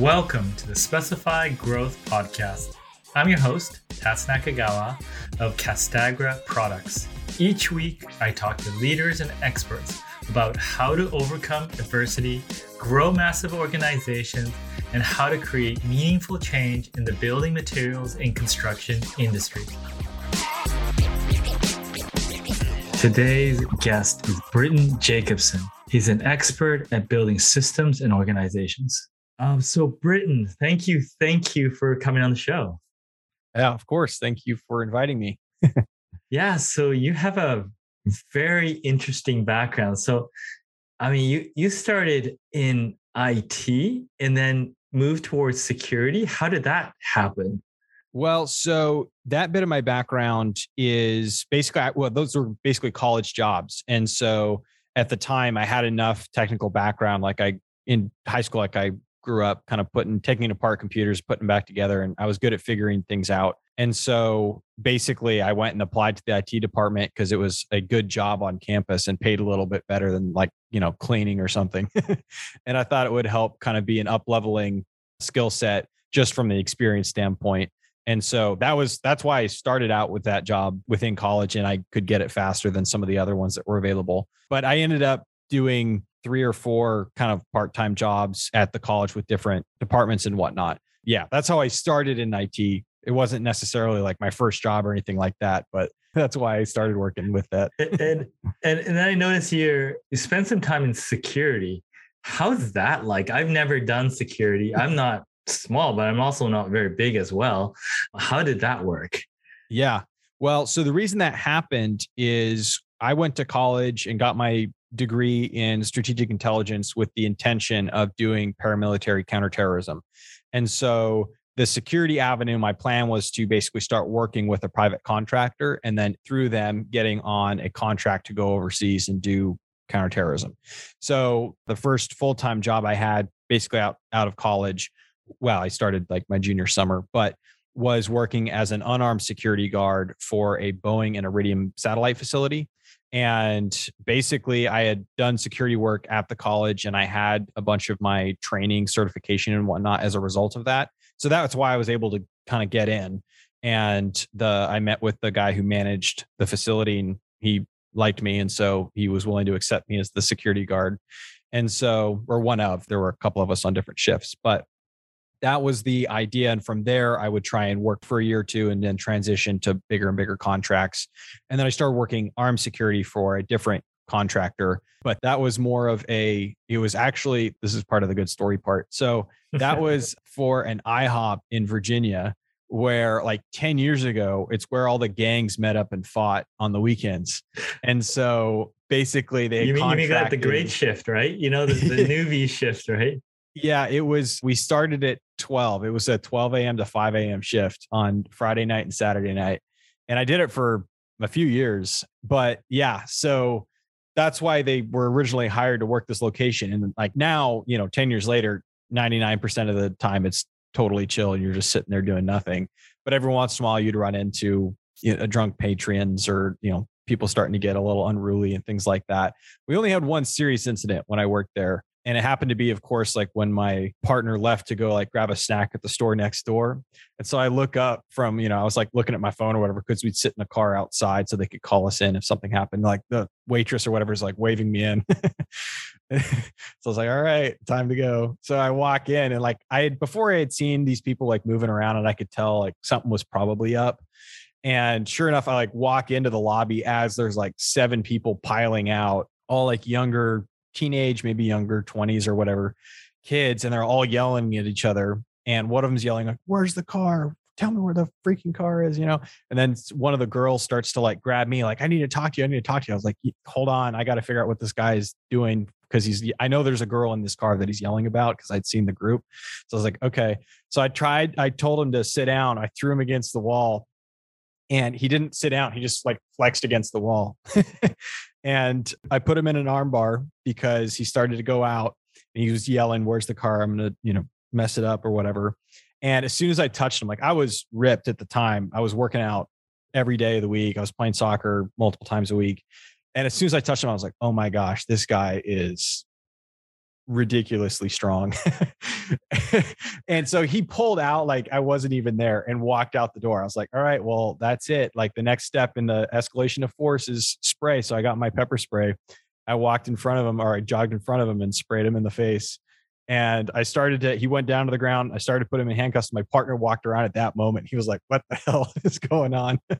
Welcome to the Specify Growth Podcast. I'm your host, Tats Nakagawa of Castagra Products. Each week, I talk to leaders and experts about how to overcome adversity, grow massive organizations, and how to create meaningful change in the building materials and construction industry. Today's guest is Britton Jacobson. He's an expert at building systems and organizations. Um, so, Britton, thank you, thank you for coming on the show. Yeah, of course. Thank you for inviting me. yeah, so you have a very interesting background. So, I mean, you you started in IT and then moved towards security. How did that happen? Well, so that bit of my background is basically well, those were basically college jobs, and so at the time I had enough technical background. Like I in high school, like I grew up kind of putting taking apart computers, putting them back together, and I was good at figuring things out. And so basically, I went and applied to the IT department because it was a good job on campus and paid a little bit better than like you know cleaning or something. and I thought it would help kind of be an up leveling skill set just from the experience standpoint. And so that was that's why I started out with that job within college and I could get it faster than some of the other ones that were available. But I ended up doing three or four kind of part-time jobs at the college with different departments and whatnot. Yeah, that's how I started in IT. It wasn't necessarily like my first job or anything like that, but that's why I started working with that. and, and and then I noticed here you spent some time in security. How's that like? I've never done security. I'm not small, but I'm also not very big as well. How did that work? Yeah. Well, so the reason that happened is I went to college and got my degree in strategic intelligence with the intention of doing paramilitary counterterrorism. And so the security avenue, my plan was to basically start working with a private contractor and then through them getting on a contract to go overseas and do counterterrorism. So the first full-time job I had basically out, out of college, well, I started like my junior summer, but was working as an unarmed security guard for a Boeing and Iridium satellite facility. And basically, I had done security work at the college and I had a bunch of my training, certification, and whatnot as a result of that. So that's why I was able to kind of get in. And the I met with the guy who managed the facility and he liked me. And so he was willing to accept me as the security guard. And so, or one of, there were a couple of us on different shifts, but that was the idea. And from there, I would try and work for a year or two and then transition to bigger and bigger contracts. And then I started working armed security for a different contractor. But that was more of a, it was actually, this is part of the good story part. So that was for an IHOP in Virginia where like 10 years ago it's where all the gangs met up and fought on the weekends and so basically they you mean, you mean got the great shift right you know the, the newbie shift right yeah, it was. We started at 12. It was a 12 a.m. to 5 a.m. shift on Friday night and Saturday night. And I did it for a few years. But yeah, so that's why they were originally hired to work this location. And like now, you know, 10 years later, 99% of the time it's totally chill and you're just sitting there doing nothing. But every once in a while, you'd run into you know, drunk patrons or, you know, people starting to get a little unruly and things like that. We only had one serious incident when I worked there and it happened to be of course like when my partner left to go like grab a snack at the store next door. And so i look up from you know i was like looking at my phone or whatever because we'd sit in the car outside so they could call us in if something happened. Like the waitress or whatever is like waving me in. So i was like all right time to go. So i walk in and like i had before i had seen these people like moving around and i could tell like something was probably up. And sure enough i like walk into the lobby as there's like seven people piling out all like younger teenage, maybe younger, 20s or whatever kids, and they're all yelling at each other. And one of them's yelling, like, Where's the car? Tell me where the freaking car is, you know? And then one of the girls starts to like grab me, like, I need to talk to you. I need to talk to you. I was like, Hold on. I got to figure out what this guy is doing because he's, I know there's a girl in this car that he's yelling about because I'd seen the group. So I was like, Okay. So I tried, I told him to sit down. I threw him against the wall and he didn't sit down. He just like flexed against the wall. and I put him in an armbar because he started to go out and he was yelling, Where's the car? I'm going to, you know, mess it up or whatever. And as soon as I touched him, like I was ripped at the time, I was working out every day of the week. I was playing soccer multiple times a week. And as soon as I touched him, I was like, Oh my gosh, this guy is ridiculously strong. and so he pulled out like I wasn't even there and walked out the door. I was like, all right, well, that's it. Like the next step in the escalation of force is spray. So I got my pepper spray. I walked in front of him or I jogged in front of him and sprayed him in the face. And I started to, he went down to the ground. I started to put him in handcuffs. My partner walked around at that moment. He was like, What the hell is going on?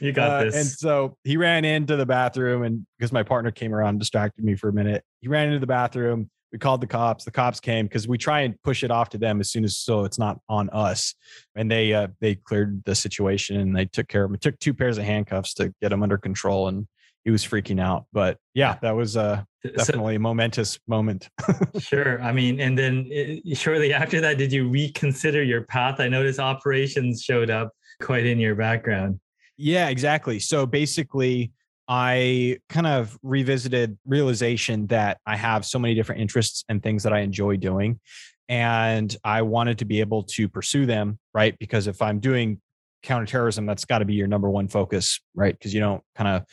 You got uh, this. And so he ran into the bathroom and because my partner came around, distracted me for a minute. He ran into the bathroom. We called the cops. The cops came because we try and push it off to them as soon as so it's not on us. And they uh, they cleared the situation and they took care of him. It took two pairs of handcuffs to get him under control and he was freaking out. But yeah, that was uh, definitely so, a momentous moment. sure. I mean, and then it, eh, shortly after that, did you reconsider your path? I noticed operations showed up quite in your background. Yeah, exactly. So basically, I kind of revisited realization that I have so many different interests and things that I enjoy doing. And I wanted to be able to pursue them, right? Because if I'm doing counterterrorism, that's got to be your number one focus, right? Because you don't kind of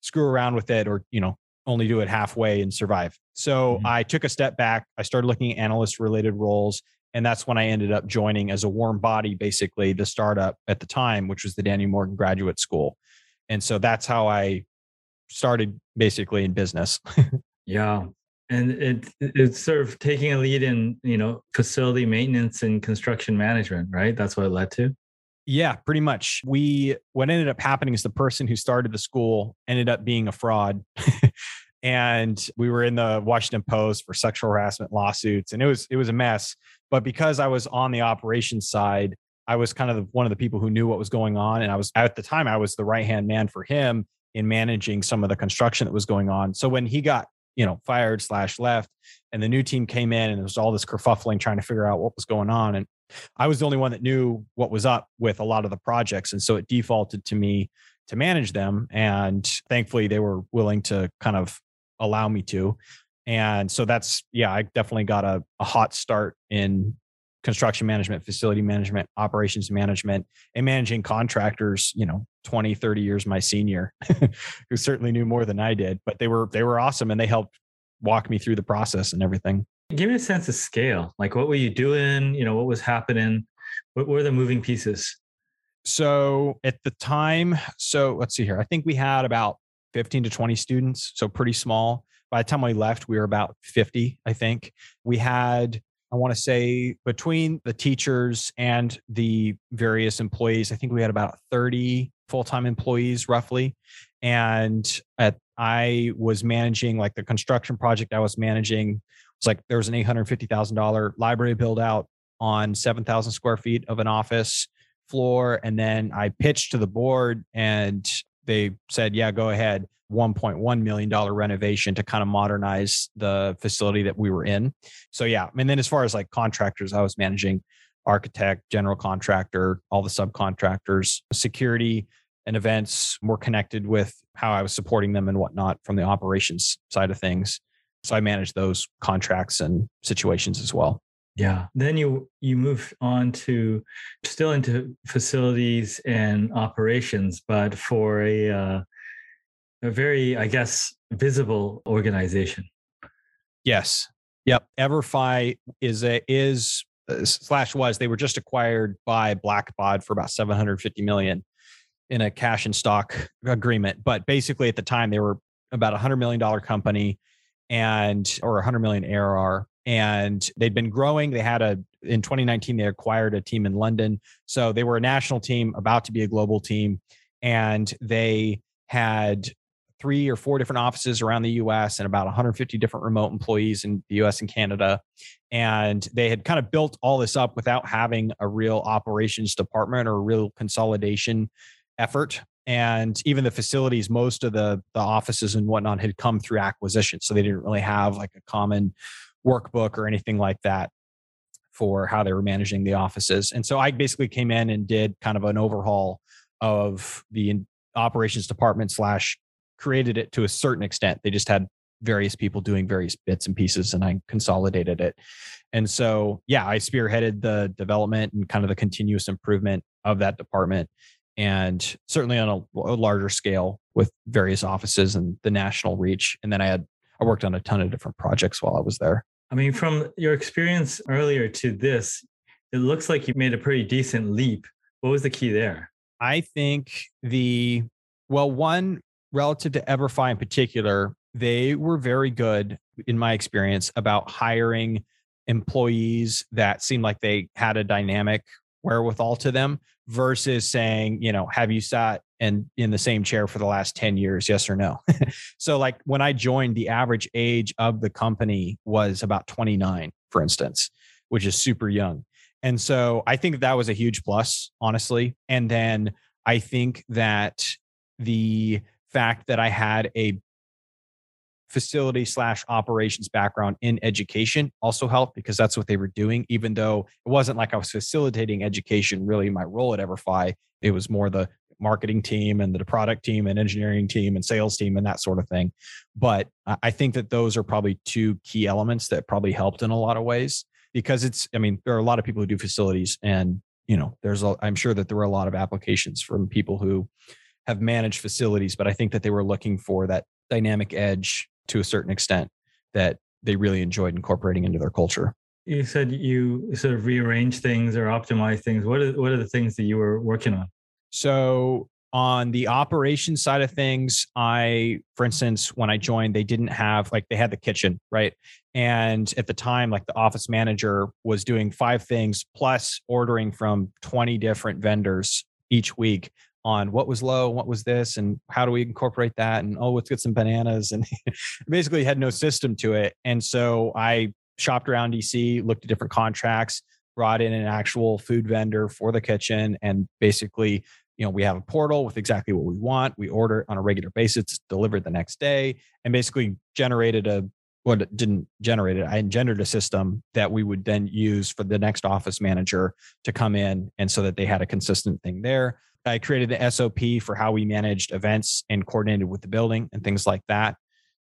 screw around with it or, you know, only do it halfway and survive. So mm-hmm. I took a step back. I started looking at analyst related roles. And that's when I ended up joining as a warm body, basically, the startup at the time, which was the Daniel Morgan Graduate School. And so that's how I started basically in business. yeah. And it, it's sort of taking a lead in, you know, facility maintenance and construction management, right? That's what it led to. Yeah, pretty much. We what ended up happening is the person who started the school ended up being a fraud. and we were in the Washington Post for sexual harassment lawsuits and it was it was a mess. But because I was on the operations side, I was kind of one of the people who knew what was going on and I was at the time I was the right-hand man for him in managing some of the construction that was going on. So when he got you know fired slash left and the new team came in and there was all this kerfuffling trying to figure out what was going on and I was the only one that knew what was up with a lot of the projects. And so it defaulted to me to manage them. And thankfully, they were willing to kind of allow me to. And so that's, yeah, I definitely got a, a hot start in construction management, facility management, operations management, and managing contractors, you know, 20, 30 years my senior, who certainly knew more than I did, but they were they were awesome and they helped walk me through the process and everything. Give me a sense of scale. Like, what were you doing? You know, what was happening? What were the moving pieces? So at the time, so let's see here. I think we had about 15 to 20 students, so pretty small. By the time we left, we were about 50, I think. We had, I want to say, between the teachers and the various employees, I think we had about 30 full time employees roughly. And at, I was managing like the construction project I was managing it's like there was an $850,000 library build out on 7,000 square feet of an office floor. And then I pitched to the board and they said, yeah, go ahead. $1.1 million renovation to kind of modernize the facility that we were in. So, yeah. And then as far as like contractors, I was managing architect, general contractor, all the subcontractors, security and events more connected with how I was supporting them and whatnot from the operations side of things. So I manage those contracts and situations as well. Yeah. Then you you move on to still into facilities and operations, but for a uh, a very, I guess, visible organization. Yes. Yep. Everfi is a is uh, slash was they were just acquired by Blackbaud for about 750 million in a cash and stock agreement. But basically at the time they were about a hundred million dollar company and or a 100 million ARR and they'd been growing. They had a in 2019 they acquired a team in London. So they were a national team about to be a global team and they had three or four different offices around the US and about 150 different remote employees in the US and Canada. And they had kind of built all this up without having a real operations department or a real consolidation effort. And even the facilities most of the the offices and whatnot had come through acquisition. So they didn't really have like a common workbook or anything like that for how they were managing the offices and so i basically came in and did kind of an overhaul of the operations department slash created it to a certain extent they just had various people doing various bits and pieces and i consolidated it and so yeah i spearheaded the development and kind of the continuous improvement of that department and certainly on a, a, larger scale with various offices and the national reach. And then I had I worked on a ton of different projects while I was there. I mean, from your experience earlier to this, it looks like you made a pretty decent leap. What was the key there? I think the, well, one relative to Everfi in particular, they were very good, in my experience, about hiring employees that seemed like they had a dynamic wherewithal to them versus saying, you know, have you sat and in the same chair for the last 10 years yes or no? So like when i joined the average age of the company was about 29 for instance which is super young. And so i think that was a huge plus honestly. And then i think that the fact that i had a facility slash operations background in education also helped because that's what they were doing even though it wasn't like i was facilitating education really my role at everfi. It was more the marketing team and the product team and engineering team and sales team and that sort of thing. But I think that those are probably two key elements that probably helped in a lot of ways because it's, I mean, there are a lot of people who do facilities and, you know, there's, a, I'm sure that there were a lot of applications from people who have managed facilities, but I think that they were looking for that dynamic edge to a certain extent that they really enjoyed incorporating into their culture. You said you sort of rearrange things or optimize things. What are what are the things that you were working on? So on the operation side of things, I, for instance, when I joined, they didn't have like they had the kitchen, right? And at the time, like the office manager was doing five things plus ordering from 20 different vendors each week on what was low, what was this, and how do we incorporate that? And oh, let's get some bananas. And basically had no system to it. And so I shopped around DC, looked at different contracts, brought in an actual food vendor for the kitchen and basically you know we have a portal with exactly what we want. We order on a regular basis delivered the next day and basically generated a well didn't generate it i engendered a system that we would then use for the next office manager to come in and so that they had a consistent thing there. I created the sop for how we managed events and coordinated with the building and things like that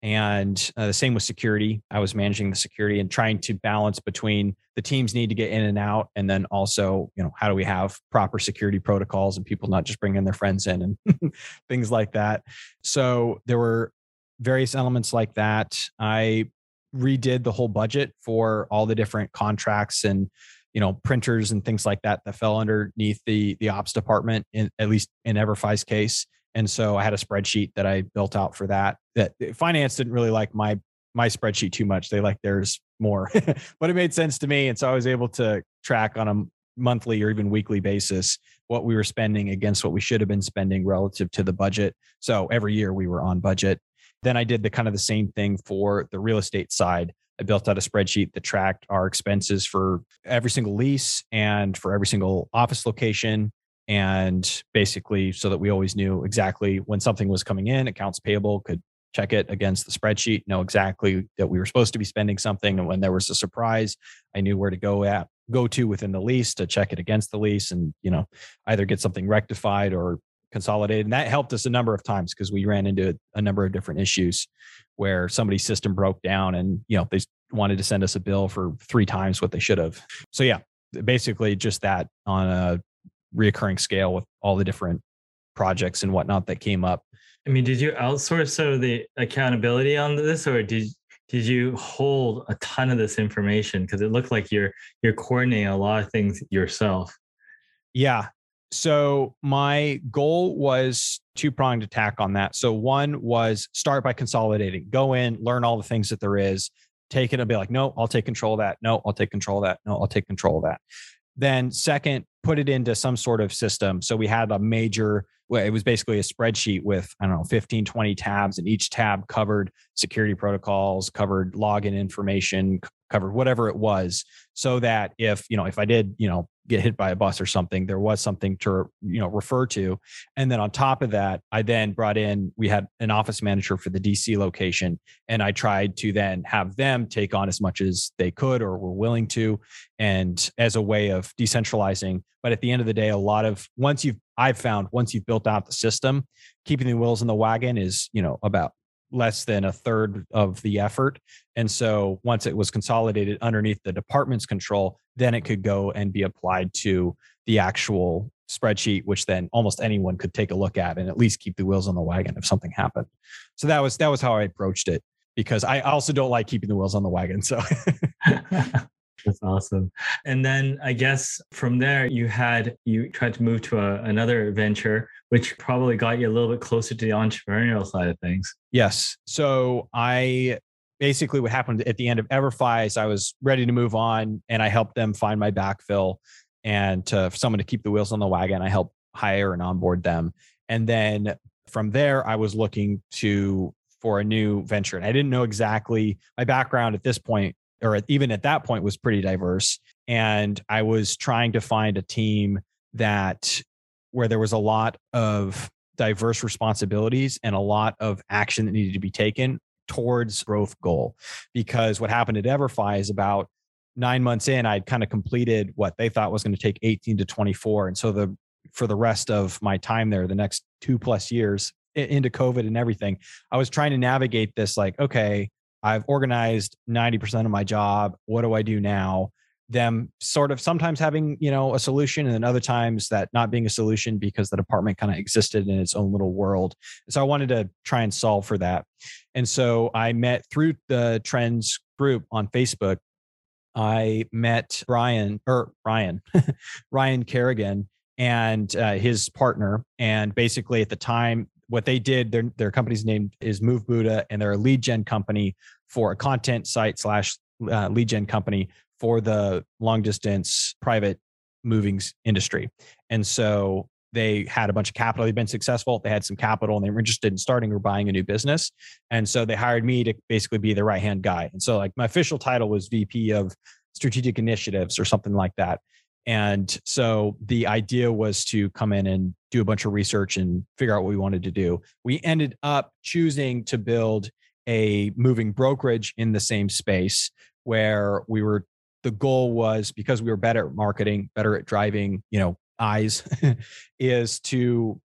and uh, the same with security. I was managing the security and trying to balance between the teams need to get in and out and then also you know how do we have proper security protocols and people not just bringing their friends in and things like that. So there were various elements like that. I redid the whole budget for all the different contracts and you know printers and things like that that fell underneath the the ops department in at least in everfi's case and so I had a spreadsheet that I built out for that. That eh, finance didn't really like my my spreadsheet too much. They like theirs more, but it made sense to me. And so I was able to track on a monthly or even weekly basis what we were spending against what we should have been spending relative to the budget. So every year we were on budget. Then I did the kind of the same thing for the real estate side. I built out a spreadsheet that tracked our expenses for every single lease and for every single office location and basically so that we always knew exactly when something was coming in accounts payable could check it against the spreadsheet know exactly that we were supposed to be spending something and when there was a surprise i knew where to go at go to within the lease to check it against the lease and you know either get something rectified or consolidated and that helped us a number of times because we ran into a number of different issues where somebody's system broke down and you know they wanted to send us a bill for three times what they should have. So yeah basically just that on a reoccurring scale with all the different projects and whatnot that came up. I mean, did you outsource sort of the accountability on this, or did did you hold a ton of this information? Because it looked like you're you're coordinating a lot of things yourself. Yeah. So my goal was two pronged attack on that. So one was start by consolidating, go in, learn all the things that there is, take it and be like, no, I'll take control of that. No, I'll take control of that. No, I'll take control of that. Then second, put it into some sort of system. So we had a major, well, it was basically a spreadsheet with, I don't know, 15, 20 tabs, and each tab covered security protocols, covered login information, covered whatever it was. So that if, you know, if I did, you know, get hit by a bus or something, there was something to, you know, refer to. And then on top of that, I then brought in, we had an office manager for the DC location. And I tried to then have them take on as much as they could or were willing to. And as a way of decentralizing but at the end of the day, a lot of once you've I've found once you've built out the system, keeping the wheels in the wagon is, you know, about less than a third of the effort. And so once it was consolidated underneath the department's control, then it could go and be applied to the actual spreadsheet, which then almost anyone could take a look at and at least keep the wheels on the wagon if something happened. So that was that was how I approached it. because I also don't like keeping the wheels on the wagon. So That's awesome. And then I guess from there you had you tried to move to a, another venture, which probably got you a little bit closer to the entrepreneurial side of things. Yes. So I basically what happened at the end of Everfi is I was ready to move on and I helped them find my backfill and to someone to keep the wheels on the wagon. I helped hire and onboard them. And then from there, I was looking to for a new venture. And I didn't know exactly my background at this point or even at that point was pretty diverse. And i was trying to find a team that where there was a lot of diverse responsibilities and a lot of action that needed to be taken towards growth goal. Because what happened at everfi is about nine months in i'd kind of completed what they thought was going to take 18 to 24 and so the for the rest of my time there the next two plus years into covid and everything i was trying to navigate this like okay I've organized 90% of my job. What do I do now? Them sort of sometimes having, you know, a solution and then other times that not being a solution because the department kind of existed in its own little world. So I wanted to try and solve for that. And so I met through the trends group on Facebook. I met Brian or Ryan, Ryan Kerrigan and uh, his partner. And basically at the time, what they did, their their company's name is Move Buddha, and they're a lead gen company for a content site slash uh, lead gen company for the long distance private movings industry. And so they had a bunch of capital. They've been successful. They had some capital and they were interested in starting or buying a new business. And so they hired me to basically be the right hand guy. And so, like, my official title was VP of strategic initiatives or something like that. And so the idea was to come in and do a bunch of research and figure out what we wanted to do. We ended up choosing to build a moving brokerage in the same space where we were the goal was because we were better at marketing, better at driving, you know, eyes is to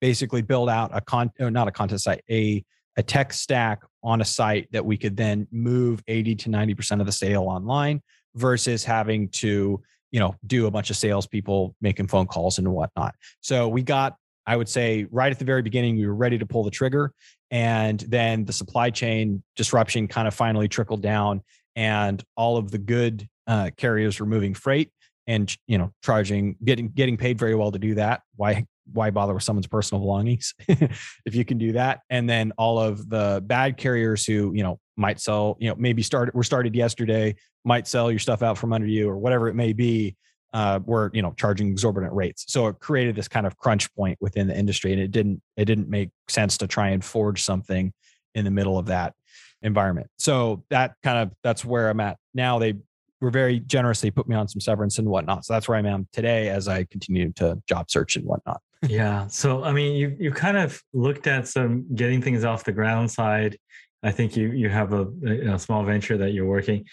basically build out a con uh, not a content site, a a tech stack on a site that we could then move 80 to 90% of the sale online versus having to you know, do a bunch of salespeople making phone calls and whatnot. So we got, I would say, right at the very beginning, we were ready to pull the trigger. And then the supply chain disruption kind of finally trickled down, and all of the good uh, carriers were moving freight and you know charging getting getting paid very well to do that why why bother with someone's personal belongings if you can do that? And then all of the bad carriers who you know might sell you know maybe started were started yesterday might sell your stuff out from under you or whatever it may be uh, were you know charging exorbitant rates. So it created this kind of crunch point within the industry and it didn't it didn't make sense to try and forge something in the middle of that environment. So that kind of that's where i'm at now. They were very generously put me on some severance and whatnot so that's where i am today as i continue to job search and whatnot yeah so i mean you you kind of looked at some getting things off the ground side I think you you have a, a, small venture that you're working.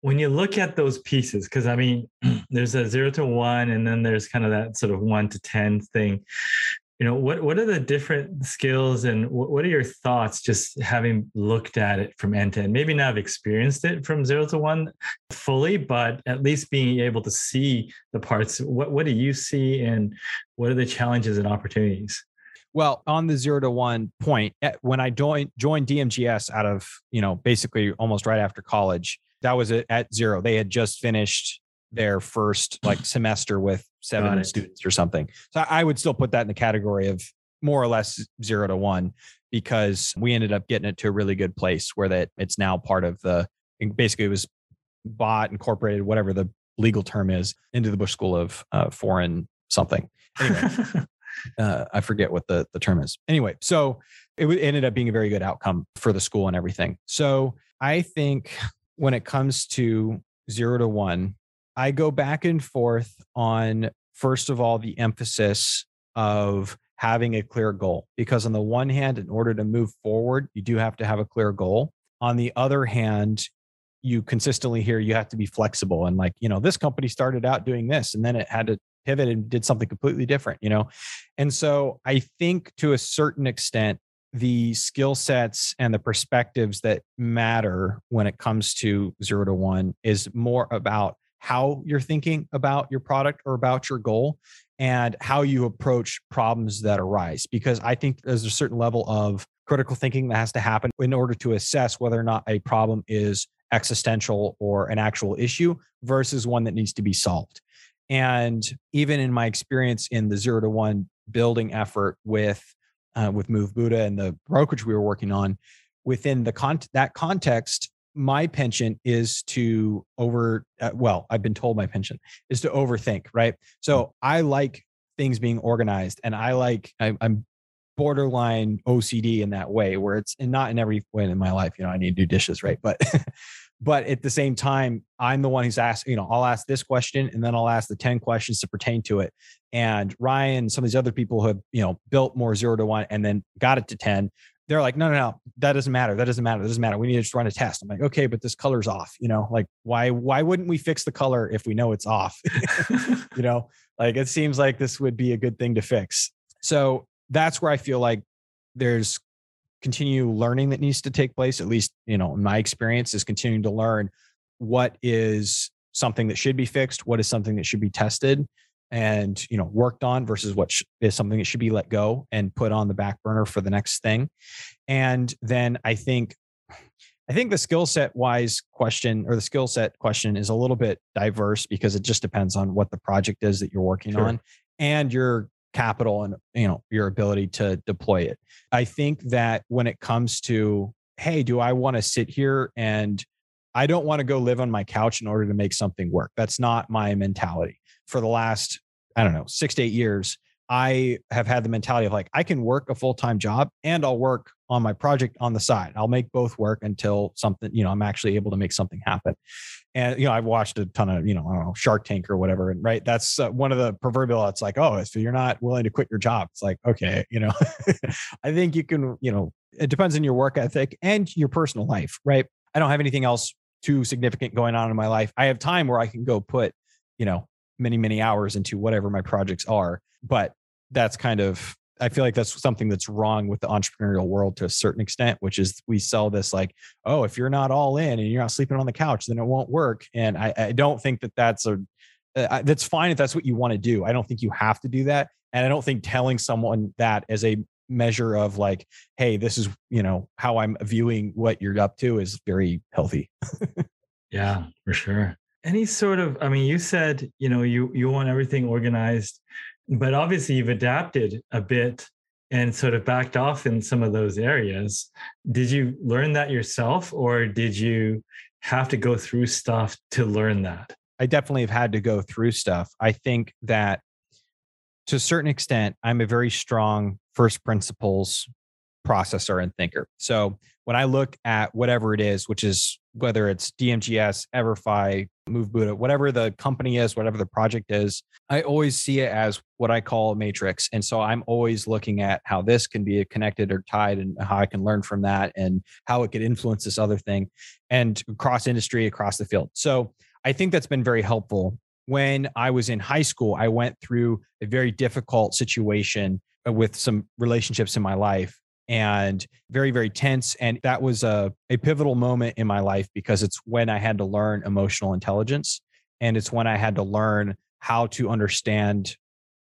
When you look at those pieces, because I mean, there's a zero to one, and then there's kind of that sort of one to ten thing. You know, what what are the different skills, and what, are your thoughts just having looked at it from end to end? Maybe not have experienced it from zero to one fully, but at least being able to see the parts. What what do you see, and what are the challenges and opportunities? Well, on the zero to one point, when I joined joined DMGS out of you know basically almost right after college, that was at zero. They had just finished their first like semester with seven students or something. So I would still put that in the category of more or less zero to one because we ended up getting it to a really good place where that it's now part of the basically it was bought incorporated whatever the legal term is into the Bush School of uh, Foreign something. Anyway, uh, I forget what the, the term is. Anyway, so it ended up being a very good outcome for the school and everything. So I think when it comes to zero to one, I go back and forth on, first of all, the emphasis of having a clear goal. Because on the one hand, in order to move forward, you do have to have a clear goal. On the other hand, you consistently hear you have to be flexible and like you know this company started out doing this and then it had to pivot and did something completely different, you know? And so I think to a certain extent, the skill sets and the perspectives that matter when it comes to zero to one is more about how you're thinking about your product or about your goal and how you approach problems that arise. Because I think there's a certain level of critical thinking that has to happen in order to assess whether or not a problem is existential or an actual issue versus one that needs to be solved. And even in my experience in the zero to one building effort with uh, with Move Buddha and the brokerage we were working on, within the con- that context, my penchant is to over uh, well i've been told my penchant is to overthink right? So mm. i like things being organized and i like I, i'm borderline ocd in that way where it's and not in every way in my life you know i need to do dishes right? But but at the same time i'm the one who's asked you know i'll ask this question and then i'll ask the 10 questions to pertain to it. And ryan some of these other people who have you know built more zero to one and then got it to 10 they're like, no, no, no, that doesn't matter. That doesn't matter. That doesn't matter. We need to just run a test. I'm like, okay, but this color's off. You know, like why why wouldn't we fix the color if we know it's off? you know, like it seems like this would be a good thing to fix. So that's where I feel like there's continue learning that needs to take place. At least, you know, in my experience is continuing to learn what is something that should be fixed, what is something that should be tested, and you know worked on versus what sh- is something that should be let go and put on the back burner for the next thing and then i think i think the skill set wise question or the skill set question is a little bit diverse because it just depends on what the project is that you're working sure. on and your capital and you know your ability to deploy it i think that when it comes to hey do i want to sit here and I don't want to go live on my couch in order to make something work. That's not my mentality for the last, I don't know, six to eight years, I have had the mentality of like, I can work a full time job and I'll work on my project on the side. I'll make both work until something, you know, I'm actually able to make something happen. And, you know, I've watched a ton of, you know, I don't know, Shark Tank or whatever. And right. That's uh, one of the proverbial, it's like, oh, if you're not willing to quit your job, it's like, okay, you know, I think you can, you know, it depends on your work ethic and your personal life. Right. I don't have anything else too significant going on in my life. I have time where I can go put, you know, many many hours into whatever my projects are. But that's kind of i feel like that's something that's wrong with the entrepreneurial world to a certain extent which is we sell this like oh if you're not all in and you're not sleeping on the couch then it won't work. And i, I don't think that that's a uh, that's fine if that's what you want to do. I don't think you have to do that. And i don't think telling someone that as a measure of like hey this is you know how i'm viewing what you're up to is very healthy. Yeah for sure any sort of i mean you said you know you you want everything organized but obviously you've adapted a bit and sort of backed off in some of those areas. Did you learn that yourself or did you have to go through stuff to learn that? I definitely have had to go through stuff. I think that to a certain extent i'm a very strong first principles processor and thinker. So when i look at whatever it is which is whether it's DMGS, EverFi, Move Buddha, whatever the company is, whatever the project is, I always see it as what I call a matrix. And so I'm always looking at how this can be connected or tied and how I can learn from that and how it could influence this other thing and across industry, across the field. So I think that's been very helpful. When I was in high school, I went through a very difficult situation with some relationships in my life and very very tense and that was a, a pivotal moment in my life because it's when i had to learn emotional intelligence and it's when i had to learn how to understand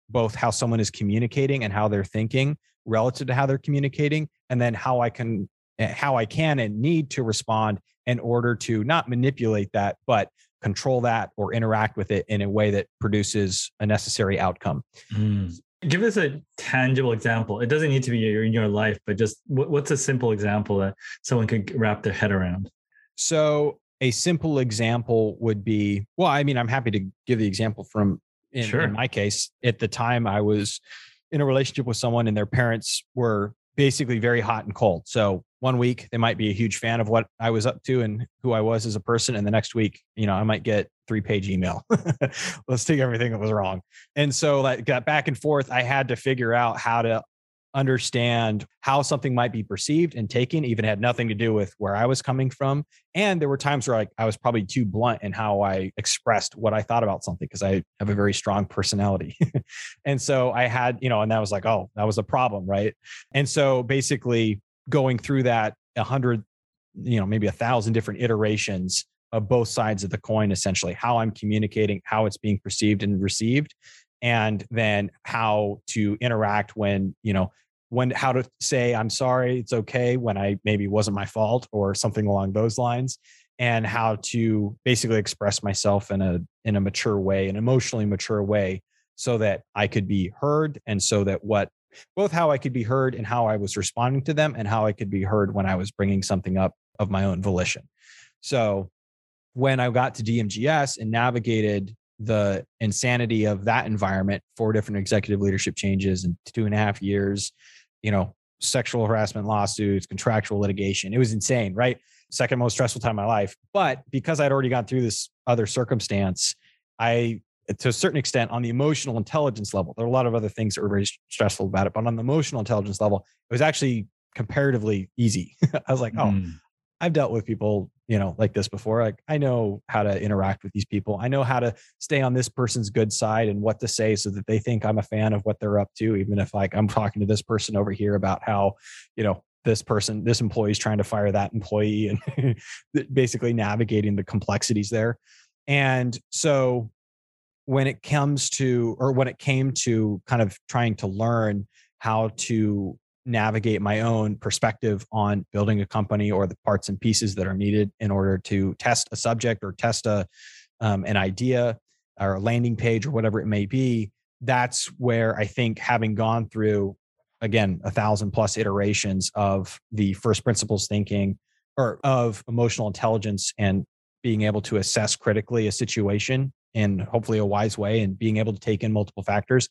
both how someone is communicating and how they're thinking relative to how they're communicating and then how i can eh, how i can and need to respond in order to not manipulate that but control that or interact with it in a way that produces a necessary outcome. Mm give us a tangible example. It doesn't need to be in your life, but just what's a simple example that someone could wrap their head around? So, a simple example would be well, I mean, I'm happy to give the example from in, sure. in my case. At the time, I was in a relationship with someone, and their parents were basically very hot and cold. So one week they might be a huge fan of what I was up to and who I was as a person, and the next week, you know, I might get three page email. Let's take everything that was wrong. And so like got back and forth. I had to figure out how to understand how something might be perceived and taken even had nothing to do with where I was coming from. And there were times where I, I was probably too blunt in how I expressed what I thought about something because I have a very strong personality. and so I had, you know, and that was like, oh, that was a problem. Right. And so basically going through that a hundred, you know, maybe a thousand different iterations of both sides of the coin essentially how i'm communicating how it's being perceived and received and then how to interact when you know when how to say I'm sorry, it's okay when I maybe wasn't my fault or something along those lines, and how to basically express myself in a in a mature way, an emotionally mature way, so that I could be heard and so that what both how I could be heard and how I was responding to them and how I could be heard when I was bringing something up of my own volition. So when I got to DMGS and navigated the insanity of that environment, four different executive leadership changes in two and a half years, you know, sexual harassment lawsuits, contractual litigation. It was insane, right? Second most stressful time of my life. But because I'd already gone through this other circumstance, I, to a certain extent, on the emotional intelligence level, there are a lot of other things that were very stressful about it. But on the emotional intelligence level, it was actually comparatively easy. I was like, oh, mm. I've dealt with people, you know, like this before. Like I know how to interact with these people. I know how to stay on this person's good side and what to say so that they think I'm a fan of what they're up to, even if like I'm talking to this person over here about how, you know, this person, this employee is trying to fire that employee and basically navigating the complexities there. And so when it comes to, or when it came to kind of trying to learn how to navigate my own perspective on building a company or the parts and pieces that are needed in order to test a subject or test a um, an idea or a landing page or whatever it may be that's where i think having gone through again a thousand plus iterations of the first principles thinking or of emotional intelligence and being able to assess critically a situation in hopefully a wise way and being able to take in multiple factors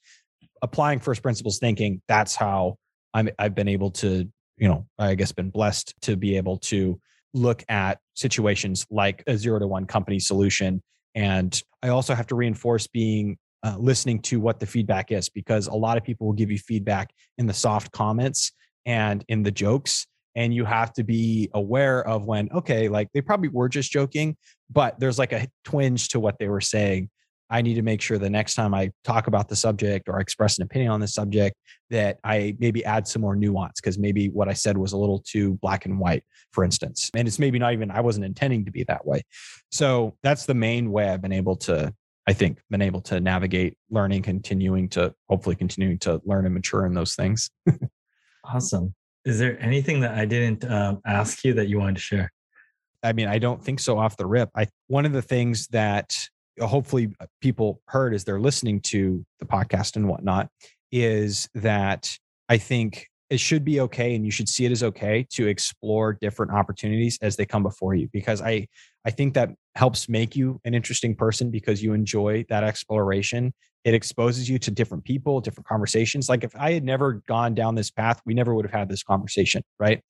applying first principles thinking that's how I'm I've been able to, you know, I guess been blessed to be able to look at situations like a zero to one company solution. And I also have to reinforce being uh, listening to what the feedback is because a lot of people will give you feedback in the soft comments and in the jokes and you have to be aware of when okay like they probably were just joking but there's like a twinge to what they were saying I need to make sure the next time I talk about the subject or express an opinion on the subject that I maybe add some more nuance because maybe what I said was a little too black and white, for instance. And it's maybe not even, I wasn't intending to be that way. So that's the main way I've been able to, I think, been able to navigate learning, continuing to hopefully continuing to learn and mature in those things. awesome. Is there anything that I didn't um, ask you that you wanted to share? I mean, I don't think so off the rip. I one of the things that hopefully uh, people heard as they're listening to the podcast and whatnot is that I think it should be okay and you should see it as okay to explore different opportunities as they come before you because I I think that helps make you an interesting person because you enjoy that exploration. It exposes you to different people, different conversations. Like if I had never gone down this path, we never would have had this conversation, right?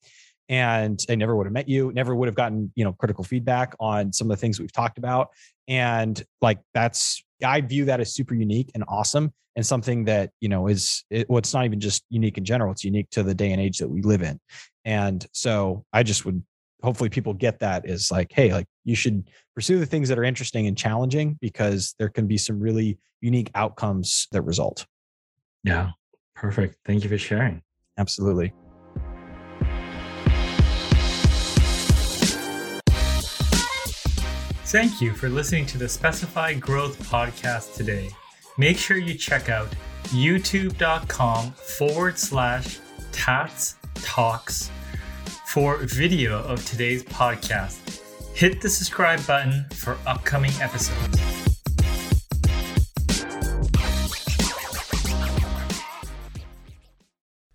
And I never would have met you, never would have gotten, you know, critical feedback on some of the things we've talked about. And like that's I view that as super unique and awesome and something that, you know, is it, well, it's not even just unique in general, it's unique to the day and age that we live in. And so I just would hopefully people get that is like, hey, like you should pursue the things that are interesting and challenging because there can be some really unique outcomes that result. Yeah. Perfect. Thank you for sharing. Absolutely. Thank you for listening to the Specify Growth podcast today. Make sure you check out youtube.com forward slash tats talks for video of today's podcast. Hit the subscribe button for upcoming episodes.